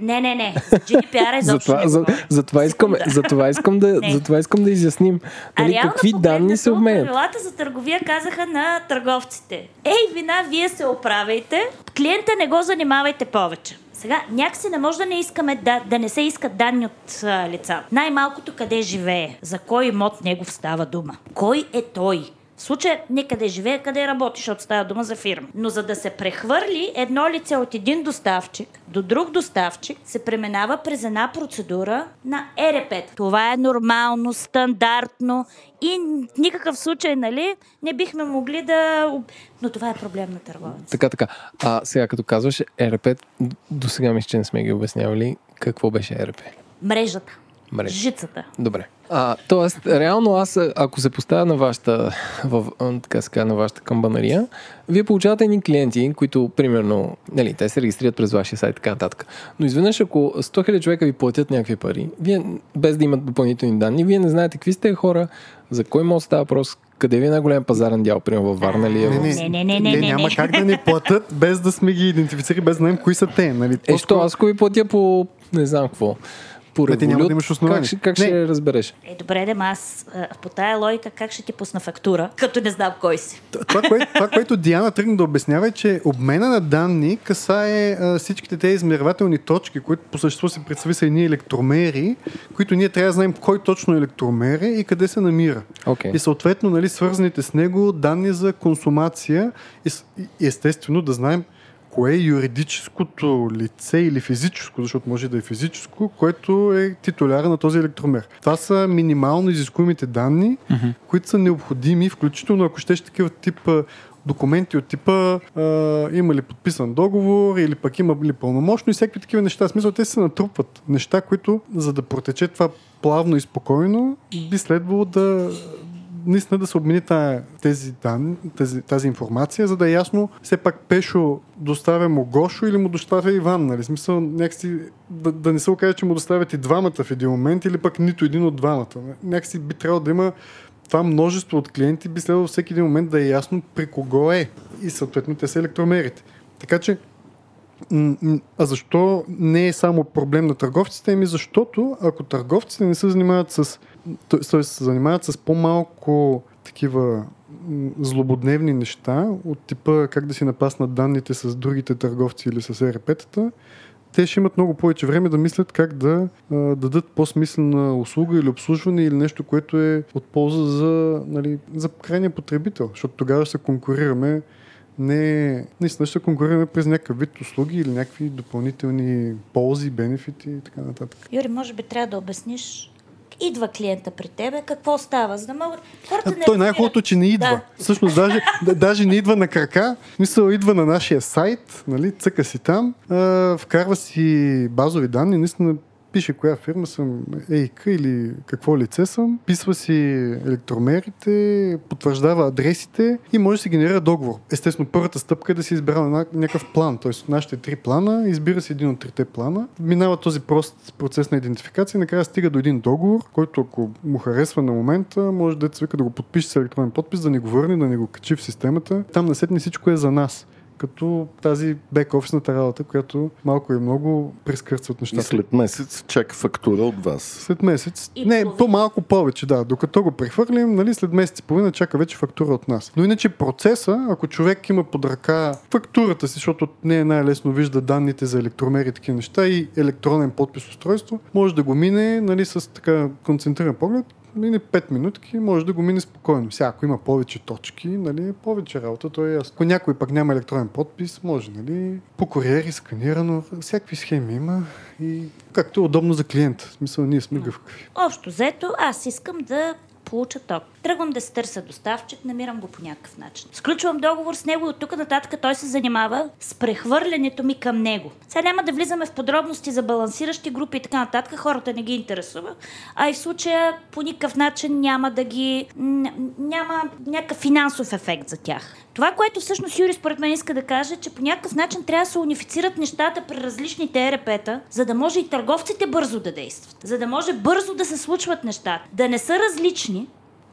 Speaker 3: Не, не, не. За GDPR изобщо
Speaker 1: Затова,
Speaker 3: не
Speaker 1: за,
Speaker 3: говоря.
Speaker 1: затова, искам,
Speaker 3: Секунда.
Speaker 1: затова, искам да,
Speaker 3: Не.
Speaker 1: затова искам да изясним
Speaker 3: А
Speaker 1: нали,
Speaker 3: реално
Speaker 1: какви данни се обменят.
Speaker 3: Правилата за търговия казаха на търговците. Ей, вина, вие се оправяйте, клиента не го занимавайте повече. Сега, някакси не може да не искаме да, да не се искат данни от а, лица. Най-малкото къде живее, за кой имот негов става дума. Кой е той? Случая не къде живее, къде работи, защото става дума за фирма. Но за да се прехвърли едно лице от един доставчик до друг доставчик, се преминава през една процедура на ЕРП. Това е нормално, стандартно и в никакъв случай, нали, не бихме могли да... Но това е проблем на търговец.
Speaker 1: Така, така. А сега като казваш ЕРП, до сега мисля, че не сме ги обяснявали какво беше ЕРП.
Speaker 3: Мрежата.
Speaker 1: Мрежа.
Speaker 3: Жицата.
Speaker 1: Добре. А, тоест, реално аз, ако се поставя на вашата, в, така казва, на вашата камбанария, вие получавате едни клиенти, които, примерно, нали, те се регистрират през вашия сайт така нататък. Но изведнъж, ако 100 000 човека ви платят някакви пари, вие, без да имат допълнителни данни, вие не знаете какви сте хора, за кой може да става въпрос, къде ви е най-голям пазарен дял, примерно във Варна ли е?
Speaker 3: Не, не, не, не, не,
Speaker 4: няма
Speaker 3: не.
Speaker 4: как да ни платят без да сме ги идентифицирали, без да знаем кои са те. Нали?
Speaker 1: Е, що аз ако ви платя по, не знам какво, по
Speaker 4: ти няма
Speaker 1: револют,
Speaker 4: да имаш основание.
Speaker 1: как, ще, как
Speaker 4: Не.
Speaker 1: ще разбереш?
Speaker 3: Е, добре, да, ма аз по тая логика как ще ти пусна фактура, като не знам кой си.
Speaker 4: Това, което, това, което Диана тръгна да обяснява е, че обмена на данни касае а, всичките тези измервателни точки, които по същество се представи са едни електромери, които ние трябва да знаем кой точно електромер е и къде се намира.
Speaker 1: Окей.
Speaker 4: И съответно, нали, свързаните с него данни за консумация и, и естествено да знаем кое е юридическото лице или физическо, защото може да е физическо, което е титуляра на този електромер. Това са минимално изискуемите данни, mm-hmm. които са необходими, включително ако щеш такива тип документи от типа а, има ли подписан договор или пък има ли пълномощно и всякакви такива неща. В смисъл, те се натрупват. Неща, които за да протече това плавно и спокойно, би следвало да наистина да се обмени тези данни, тази, тази информация, за да е ясно все пак Пешо доставя му Гошо или му доставя Иван, нали? Смисъл, някакси да, да не се окаже, че му доставят и двамата в един момент или пък нито един от двамата. Някакси би трябвало да има това множество от клиенти, би следвало всеки един момент да е ясно при кого е. И съответно те са електромерите. Така че А защо не е само проблем на търговците? Ами защото ако търговците не се занимават с т.е. се занимават с по-малко такива злободневни неща, от типа как да си напаснат данните с другите търговци или с ЕРП-тата, те ще имат много повече време да мислят как да а, дадат по-смислена услуга или обслужване или нещо, което е от полза за, нали, за крайния потребител, защото тогава ще конкурираме не, наистина ще конкурираме през някакъв вид услуги или някакви допълнителни ползи, бенефити и така нататък.
Speaker 3: Юри, може би трябва да обясниш идва клиента при тебе, какво става, за да могат... Хората
Speaker 4: А,
Speaker 3: не
Speaker 4: той най-хубавото, че не идва.
Speaker 3: Да.
Speaker 4: Всъщност, даже, да, даже не идва на крака. Мисъл, идва на нашия сайт, нали, цъка си там, а, вкарва си базови данни, наистина пише коя фирма съм, ЕИК или какво лице съм, писва си електромерите, потвърждава адресите и може да се генерира договор. Естествено, първата стъпка е да си избира някакъв план, т.е. от нашите три плана, избира си един от трите плана, минава този прост процес на идентификация и накрая стига до един договор, който ако му харесва на момента, може да вика да го подпише с електронен подпис, да ни го върне, да ни го качи в системата. Там насетне всичко е за нас като тази бек-офисната работа, която малко и много прескърцва от
Speaker 2: И
Speaker 4: нещата.
Speaker 2: след месец чака фактура от вас.
Speaker 4: След месец.
Speaker 3: И
Speaker 4: не,
Speaker 3: половина.
Speaker 4: по-малко повече, да. Докато го прехвърлим, нали, след месец и половина чака вече фактура от нас. Но иначе процеса, ако човек има под ръка фактурата си, защото не е най-лесно вижда данните за електромери и такива неща и електронен подпис устройство, може да го мине нали, с така концентриран поглед, мине 5 минутки, може да го мине спокойно. Сега, ако има повече точки, нали, повече работа, то е ясно. Ако някой пък няма електронен подпис, може, нали, по куриери, сканирано, всякакви схеми има и както е удобно за клиента. В смисъл, ние сме гъвкави.
Speaker 3: Общо взето, аз искам да получа ток. Тръгвам да се търся доставчик, намирам го по някакъв начин. Сключвам договор с него и от тук нататък той се занимава с прехвърлянето ми към него. Сега няма да влизаме в подробности за балансиращи групи и така нататък, хората не ги интересува, а и в случая по никакъв начин няма да ги... няма някакъв финансов ефект за тях. Това, което всъщност Юри според мен иска да каже, че по някакъв начин трябва да се унифицират нещата при различните ЕРП-та, за да може и търговците бързо да действат. За да може бързо да се случват нещата. Да не са различни,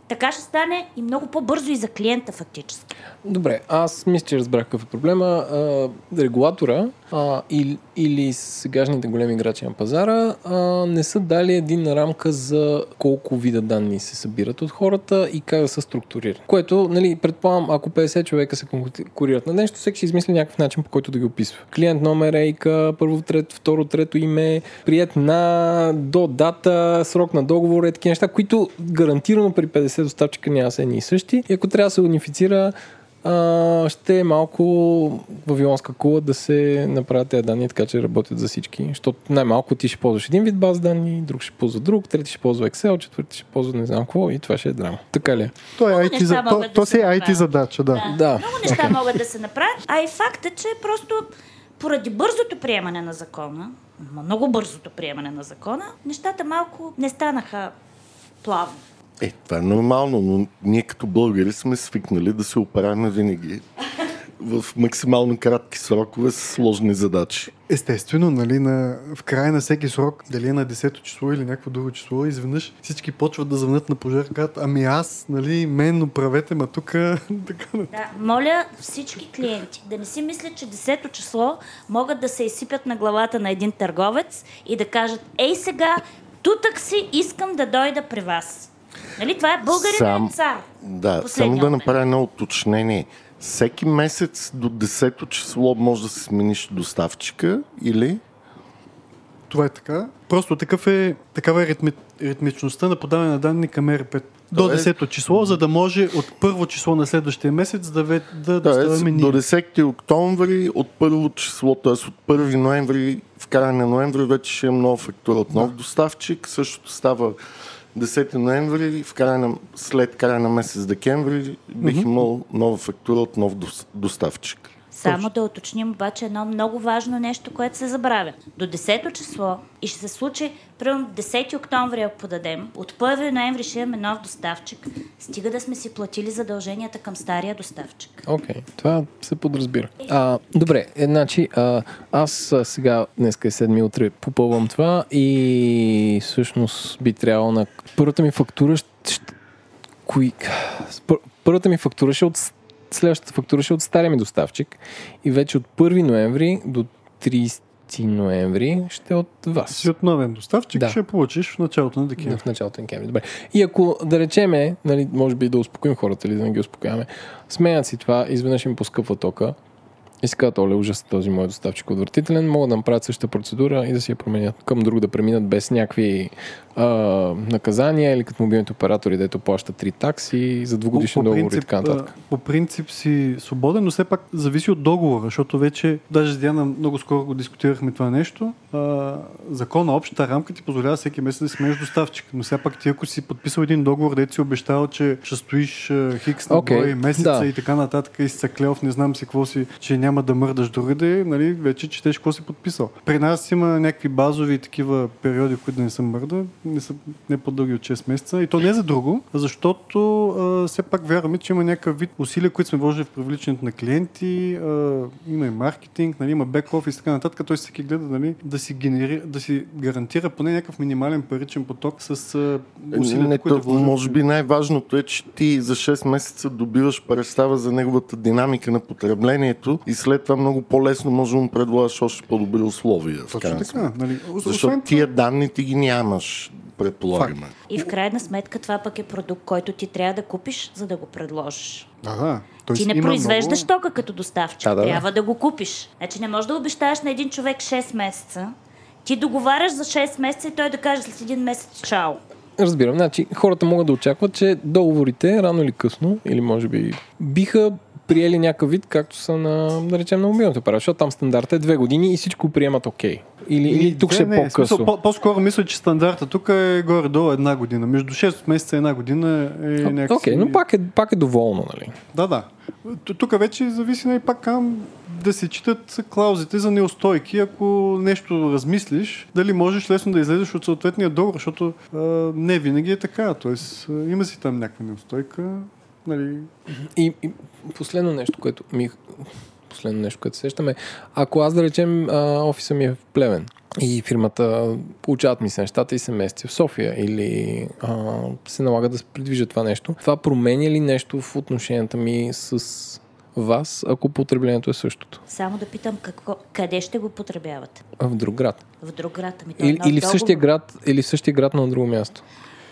Speaker 3: така ще стане и много по-бързо и за клиента фактически.
Speaker 1: Добре, аз мисля, че разбрах какъв е проблема. А, регулатора а, или, или сегашните големи играчи на пазара а, не са дали един рамка за колко вида данни се събират от хората и как да са структурирани. Което, нали, предполагам, ако 50 човека се конкурират на нещо, всеки ще измисли някакъв начин, по който да ги описва. Клиент номер, ейка, първо, трето, второ, трето име, прият на, до дата, срок на договор, е такива неща, които гарантирано при 50 доставчика няма са едни и същи. И ако трябва да се унифицира, а, ще е малко вавилонска кула да се направят тези данни така, че работят за всички. Защото най-малко ти ще ползваш един вид баз данни, друг ще ползва друг, трети ще ползва Excel, четвърти ще ползва не знам какво и това ще е драма. Така ли? е?
Speaker 4: То е IT,
Speaker 3: неща
Speaker 4: за, то,
Speaker 3: могат
Speaker 4: то
Speaker 3: да
Speaker 4: си
Speaker 3: се
Speaker 4: е IT
Speaker 3: направят.
Speaker 4: задача, да.
Speaker 3: Да.
Speaker 1: Да.
Speaker 3: Много неща могат да се направят, а и факт е, че просто поради бързото приемане на закона, много бързото приемане на закона, нещата малко не станаха плавно.
Speaker 2: Е, това е нормално, но ние като българи сме свикнали да се оправяме винаги в максимално кратки срокове с сложни задачи.
Speaker 4: Естествено, нали, на, в края на всеки срок, дали е на 10-то число или някакво друго число, изведнъж всички почват да звънят на пожар, казват, ами аз, нали, мен оправете, ма тук, *laughs* така.
Speaker 3: Да, моля всички клиенти да не си мислят, че 10-то число могат да се изсипят на главата на един търговец и да кажат, ей сега, тутък си искам да дойда при вас. Нали, това е българин
Speaker 2: Сам-
Speaker 3: цар.
Speaker 2: Да, само да направя едно уточнение. Всеки месец до 10-то число може да се смениш доставчика или
Speaker 4: Това е така. Просто такъв е, такава е ритми, ритмичността на подаване на данни към РП. До
Speaker 2: Тоест-
Speaker 4: 10-то число, за да може от първо число на следващия месец да, ве, да доставяме
Speaker 2: до
Speaker 4: ние.
Speaker 2: 10 октомври от първо число, т.е. от 1 ноември, в края на ноември вече ще имам нова фактура от нов доставчик. Същото става 10 ноември, в края на, след края на месец декември бих имал нова фактура от нов дос- доставчик.
Speaker 3: Само да уточним обаче едно много важно нещо, което се забравя. До 10-то число и ще се случи, примерно 10 октомври, ако подадем, от 1 ноември ще имаме нов доставчик, стига да сме си платили задълженията към стария доставчик.
Speaker 1: Окей, okay, това се подразбира. А, добре, е, значи, а, аз сега, днеска е 7 утре, попълвам това и всъщност би трябвало на... Първата ми фактура ще... Кои... Пър- Първата ми фактура ще е от... Следващата фактура ще е от стария ми доставчик и вече от 1 ноември до 30 ноември ще е от вас.
Speaker 4: Си от новен доставчик,
Speaker 1: Да.
Speaker 4: ще получиш в началото на декември.
Speaker 1: В началото на декември. Добре. И ако да речеме, нали, може би да успокоим хората или да не ги успокояваме, сменят си това, изведнъж им поскъпва тока и си казват, оле, ужас, този мой доставчик е отвратителен, могат да направят същата процедура и да си я променят към друг, да преминат без някакви а, наказания или като мобилните оператори, дето плащат три такси за двугодишен договор и така нататък.
Speaker 4: по принцип си свободен, но все пак зависи от договора, защото вече, даже с Диана много скоро го дискутирахме това нещо, а, закона, общата рамка ти позволява всеки месец да смениш доставчик. Но все пак ти, ако си подписал един договор, дето си обещал, че ще стоиш хикс на
Speaker 1: Окей,
Speaker 4: брой месеца
Speaker 1: да.
Speaker 4: и така нататък и си се клел в не знам си какво си, че няма да мърдаш другаде, нали, вече четеш какво си подписал. При нас има някакви базови такива периоди, които да не съм мърда, не са не по-дълги от 6 месеца. И то не за друго, защото а, все пак вярваме, че има някакъв вид усилия, които сме вложили в привличането на клиенти, а, има и маркетинг, нали, има бек офис и така нататък. Той всеки гледа нали, да, си генери, да си гарантира поне някакъв минимален паричен поток с а, усилията,
Speaker 2: Не,
Speaker 4: които
Speaker 2: то,
Speaker 4: вложи.
Speaker 2: може би най-важното е, че ти за 6 месеца добиваш представа за неговата динамика на потреблението и след това много по-лесно може да му предложиш още по-добри условия.
Speaker 4: Точно така. Нали.
Speaker 2: Защото тия данни ти ги нямаш, предполагаме.
Speaker 3: И в крайна сметка това пък е продукт, който ти трябва да купиш, за да го предложиш.
Speaker 4: Тоест,
Speaker 3: Ти не
Speaker 4: има
Speaker 3: произвеждаш
Speaker 4: много...
Speaker 3: тока като доставчик.
Speaker 1: Да, да.
Speaker 3: Трябва да го купиш. Значи не можеш да обещаеш на един човек 6 месеца. Ти договаряш за 6 месеца и той да каже след един месец чао.
Speaker 1: Разбирам. Значи, хората могат да очакват, че договорите рано или късно, или може би биха приели някакъв вид, както са на, да речем, на мобилната оператор, защото там стандарта е две години и всичко приемат окей. Или, или тук
Speaker 4: Не,
Speaker 1: ще е
Speaker 4: не, в
Speaker 1: по-късо.
Speaker 4: смисъл, по- по-скоро мисля, че стандарта тук е горе-долу една година. Между 6 месеца и една година е някакси...
Speaker 1: Окей, но пак е, пак е доволно, нали?
Speaker 4: Да, да. Тук вече зависи нали, пак кам да се читат клаузите за неустойки, ако нещо размислиш, дали можеш лесно да излезеш от съответния договор, защото а, не винаги е така. Тоест, има си там някаква неустойка. Нали,
Speaker 1: И, и последно нещо, което ми... Последно нещо, което се сещаме. Ако аз, да речем, а, офиса ми е в Плевен и фирмата получават ми се нещата и се мести в София или а, се налага да се придвижа това нещо, това променя ли нещо в отношенията ми с вас, ако потреблението е същото?
Speaker 3: Само да питам какво, къде ще го потребявате?
Speaker 1: А в друг град.
Speaker 3: В друг град. Ами, е
Speaker 1: Или, или, в същия град, или в същия град, но на друго място.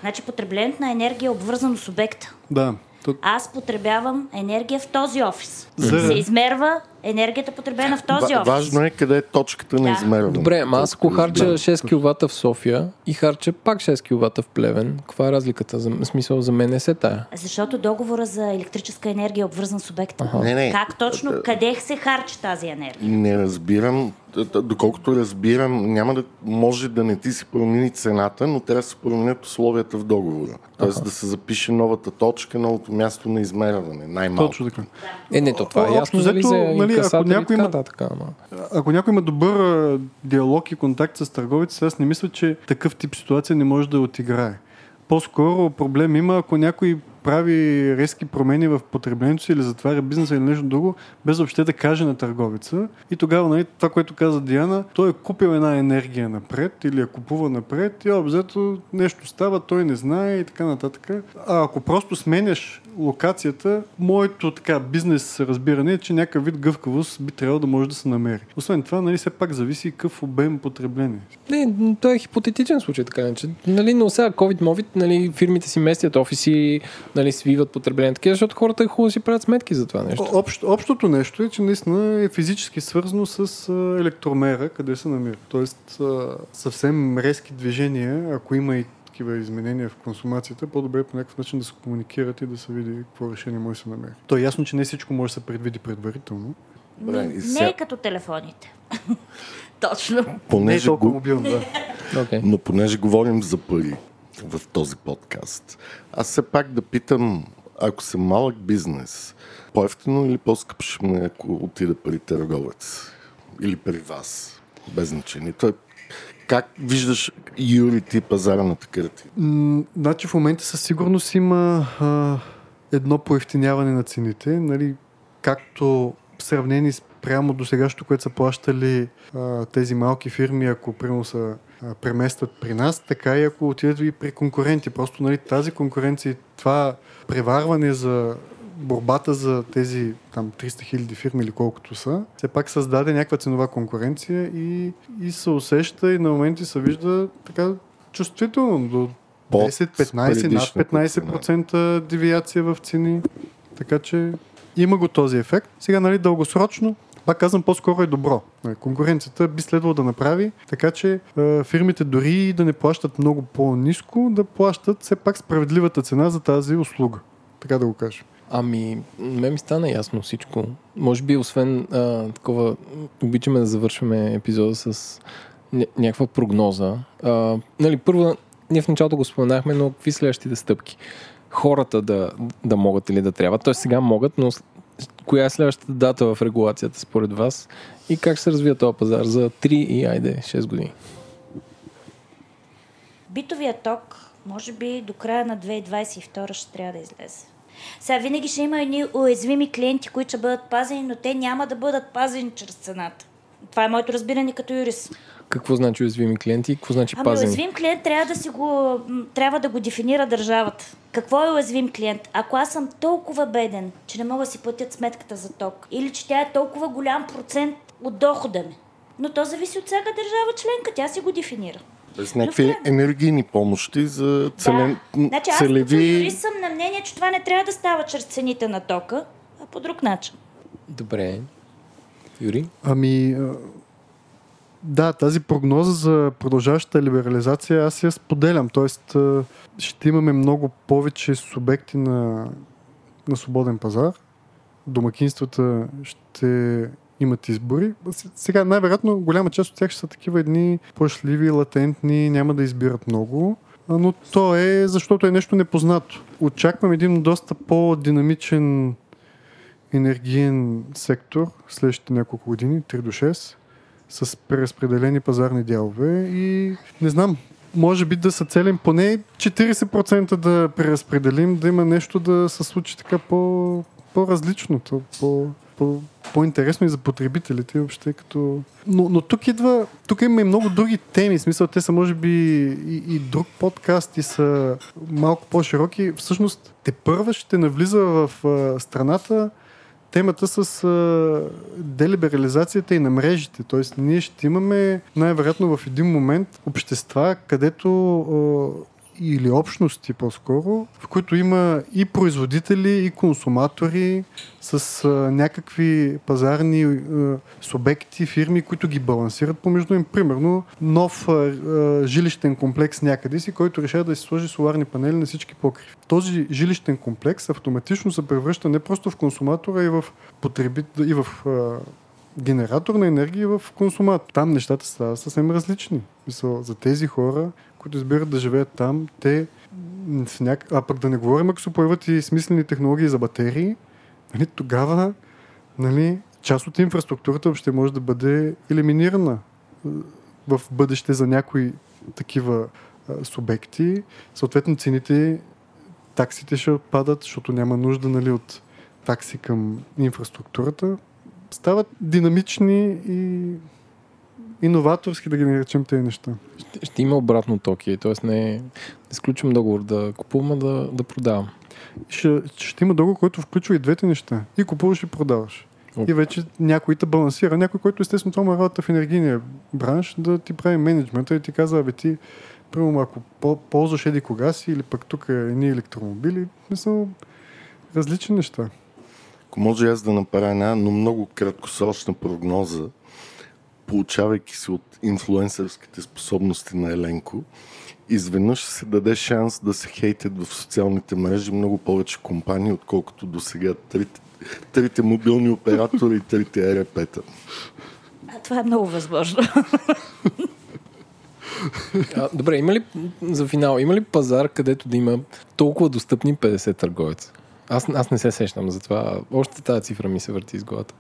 Speaker 3: Значи потреблението на енергия е обвързано с обекта.
Speaker 4: Да.
Speaker 3: Аз потребявам енергия в този офис.
Speaker 4: За-
Speaker 3: Се измерва енергията потребена в този офис.
Speaker 2: важно е къде е точката на
Speaker 3: Да.
Speaker 2: измерване.
Speaker 1: Добре, ама аз ако харча
Speaker 2: Да.
Speaker 1: 6 кВт в София и харча пак 6 кВт в Плевен, каква е разликата? За, смисъл за мен не се тая.
Speaker 3: Защото договора за електрическа енергия е обвързан с обекта.
Speaker 2: Не, не.
Speaker 3: Как точно, къде се харчи тази енергия?
Speaker 2: Не разбирам, доколкото разбирам, няма да може да не ти се промени цената, но трябва да се променят условията в договора. Тоест да се запише новата точка, новото място на измерване, най-малко.
Speaker 4: точно така.
Speaker 1: Е, не, то това е
Speaker 4: Общо
Speaker 1: ясно нали,
Speaker 4: взето,
Speaker 1: за
Speaker 4: нали, ако някой има-
Speaker 1: нататък, ама.
Speaker 4: Ако някой има добър а, диалог и контакт с търговец, аз не мисля, че такъв тип ситуация не може да отиграе. По-скоро проблем има, ако някой прави резки промени в потреблението си или затваря бизнеса или нещо друго, без въобще да каже на търговеца. И тогава, нали, това, което каза Диана, той е купил една енергия напред или я купува напред и обзето нещо става, той не знае и така нататък. А ако просто сменяш локацията, моето така бизнес разбиране е, че някакъв вид гъвкавост би трябвало да може да се намери. Освен това, нали, все пак зависи какъв обем потребление.
Speaker 1: Не, той е хипотетичен случай, така не, че, нали, но сега COVID-мовит, нали, фирмите си местят офиси, нали, свиват потребление, такива, защото хората е хубаво си правят сметки за това нещо.
Speaker 4: Общ, общото нещо е, че наистина е физически свързано с електромера, къде се намира. Тоест, съвсем резки движения, ако има и такива изменения в консумацията, по-добре по някакъв начин да се комуникират и да се види какво решение може да се намери. То е ясно, че не всичко може да се предвиди предварително.
Speaker 3: Не
Speaker 2: сега-
Speaker 3: е като телефоните. *laughs* Точно.
Speaker 4: Не е
Speaker 2: Понеже
Speaker 4: толкова
Speaker 2: го,
Speaker 4: мобилно, да. *laughs*
Speaker 1: Okay.
Speaker 2: но понеже говорим за пари в този подкаст, аз все пак да питам, ако съм малък бизнес, по-ефтино или по-скъпо ще ме, ако отида при търговец? Или при вас? Без значение. Той, как виждаш, Юри, ти пазара на?
Speaker 4: М, Значи в момента със сигурност има а, едно поевтиняване на цените, нали, както в сравнение с прямо до сегашното, което са плащали а, тези малки фирми, ако примерно са преместват при нас, така и ако отидат и при конкуренти. Просто нали, тази конкуренция, и това преварване за борбата за тези там 300 хиляди фирми или колкото са, все пак създаде някаква ценова конкуренция и, и се усеща и на моменти се вижда така чувствително до
Speaker 2: Под
Speaker 4: 10, 15, над
Speaker 2: предишната
Speaker 4: 15% девиация в цени. Така че има го този ефект. Сега, нали, дългосрочно, пак казвам, по-скоро е добро. Нали, Конкуренцията би следвало да направи, така че е, фирмите дори да не плащат много по-низко, да плащат все пак справедливата цена за тази услуга. Така да го кажем.
Speaker 1: Ами, ме ми стана ясно всичко. Може би, освен а, такова, обичаме да завършваме епизода с ня- някаква прогноза. А, нали, първо, ние в началото го споменахме, но какви следващите стъпки? Хората да, да могат или да трябва. Т.е. сега могат, но коя е следващата дата в регулацията според вас и как се развива този пазар за 3 и айде 6 години?
Speaker 3: Битовия ток, може би до края на 2022 ще трябва да излезе. Сега винаги ще има едни уязвими клиенти, които ще бъдат пазени, но те няма да бъдат пазени чрез цената. Това е моето разбиране като юрист.
Speaker 1: Какво значи уязвими клиенти какво значи
Speaker 3: Ами
Speaker 1: пазени?
Speaker 3: уязвим клиент трябва да си го, трябва да го дефинира държавата. Какво е уязвим клиент? Ако аз съм толкова беден, че не мога да си платят сметката за ток, или че тя е толкова голям процент от дохода ми, но то зависи от всяка държава членка, тя си го дефинира.
Speaker 2: Без някакви енергийни помощи за целен,
Speaker 3: Да. Значи аз като
Speaker 2: целеви...
Speaker 3: юрист съм на мнение, че това не трябва да става чрез цените на тока, а по друг начин.
Speaker 1: Добре. Юри?
Speaker 4: Ами, да, тази прогноза за продължаващата либерализация аз я споделям. Тоест, ще имаме много повече субекти на, на свободен пазар. Домакинствата ще имат избори. Сега, най-вероятно, голяма част от тях ще са такива едни плашливи, латентни, няма да избират много. Но то е, защото е нещо непознато. Очаквам един доста по-динамичен енергиен сектор следващите няколко години, 3 до 6, с преразпределени пазарни дялове и не знам, може би да са целим поне 40% да преразпределим, да има нещо да се случи така по, по-различно, по, по, по-интересно и за потребителите въобще като... Но, но тук идва, тук има и много други теми, в смисъл те са може би и, и друг подкаст и са малко по-широки. Всъщност те първа ще навлиза в а, страната темата с а, делиберализацията и на мрежите. Тоест, ние ще имаме най-вероятно в един момент общества, където а, или общности по-скоро, в които има и производители, и консуматори с а, някакви пазарни а, субекти, фирми, които ги балансират помежду им. Примерно нов а, а, жилищен комплекс някъде си, който решава да си сложи соларни панели на всички покриви. Този жилищен комплекс автоматично се превръща не просто в консуматора, и в потребител, и в а, генератор на енергия в консумат. Там нещата стават съвсем различни. Мисъл, за тези хора които избират да живеят там, те в няк... А пък да не говорим, ако се появят и смислени технологии за батерии, нали, тогава нали, част от инфраструктурата ще може да бъде елиминирана в бъдеще за някои такива а, субекти. Съответно цените, таксите ще отпадат, защото няма нужда нали, от такси към инфраструктурата. Стават динамични и иноваторски да ги наречем тези неща.
Speaker 1: Ще, ще има обратно токи, т.е. не, не изключвам договор да купувам, а да, да продавам.
Speaker 4: Ще, ще има договор, който включва и двете неща. И купуваш и продаваш. Okay. И вече някой те балансира. Някой, който естествено това работа в енергийния бранш, да ти прави менеджмента и ти казва, абе ти, примерно, ако ползваш еди кога си, или пък тук е ни електромобили, не са различни неща.
Speaker 2: Ако може аз да направя една, но много краткосрочна прогноза, получавайки се от инфлуенсърските способности на Еленко, изведнъж се даде шанс да се хейтят в социалните мрежи много повече компании, отколкото до сега трите, трите мобилни оператори и трите ЕРП-та.
Speaker 3: А, това е много възможно.
Speaker 1: А, добре, има ли за финал, има ли пазар, където да има толкова достъпни 50 търговеца? Аз, аз не се сещам за това. Още тази цифра ми се върти из главата.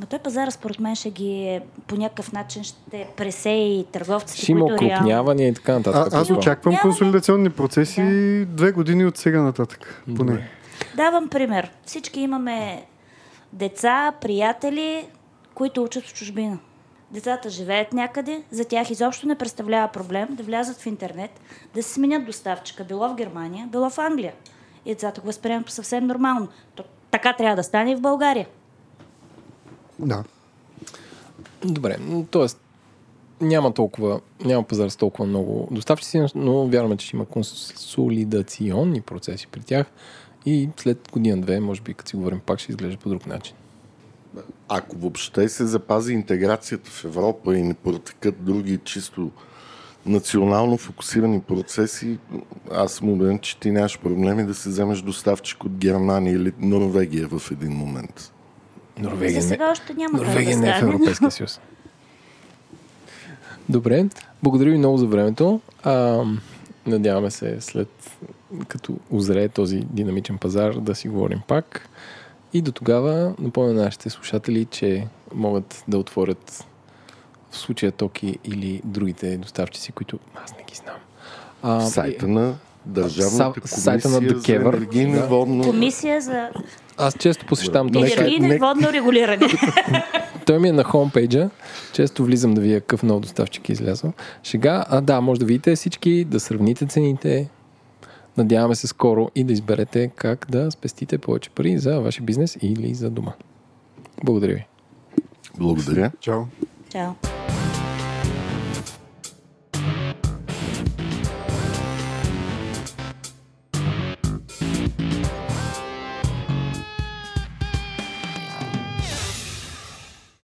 Speaker 3: Но той пазар, според мен, ще ги по някакъв начин ще пресее и търговците,
Speaker 1: Ще има окрупняване и така нататък.
Speaker 4: А, аз очаквам консолидационни процеси да. две години от сега нататък. Поне. Добре.
Speaker 3: Давам пример. Всички имаме деца, приятели, които учат в чужбина. Децата живеят някъде, за тях изобщо не представлява проблем да влязат в интернет, да се сменят доставчика, било в Германия, било в Англия. И децата го възприемат съвсем нормално. То, така трябва да стане и в България.
Speaker 4: Да.
Speaker 1: Добре, т.е. няма толкова, няма пазар с толкова много доставчици, но вярваме, че ще има консолидационни процеси при тях и след година-две, може би, като си говорим пак, ще изглежда по друг начин.
Speaker 2: Ако въобще се запази интеграцията в Европа и не протекат други чисто национално фокусирани процеси, аз съм убеден, че ти нямаш проблеми да се вземеш доставчик от Германия или Норвегия в един момент.
Speaker 1: Норвегия,
Speaker 3: За сега още няма
Speaker 1: Норвегия да не е в Европейския съюз. Добре, благодаря ви много за времето. А, надяваме се след като озрее този динамичен пазар да си говорим пак. И до тогава напомня на нашите слушатели, че могат да отворят в случая Токи или другите доставчици, които аз не ги знам.
Speaker 2: А, сайта на Държавната комисия сайта на за енергийно да. водно...
Speaker 3: Комисия за
Speaker 1: аз често посещавам
Speaker 3: този сайт. Енергийно водно регулиране. *laughs*
Speaker 1: Той ми е на хомпейджа. Често влизам да видя какъв нов доставчик е излязъл. Шега, а да, може да видите всички, да сравните цените. Надяваме се скоро и да изберете как да спестите повече пари за вашия бизнес или за дома. Благодаря ви.
Speaker 2: Благодаря.
Speaker 4: Чао.
Speaker 3: Чао.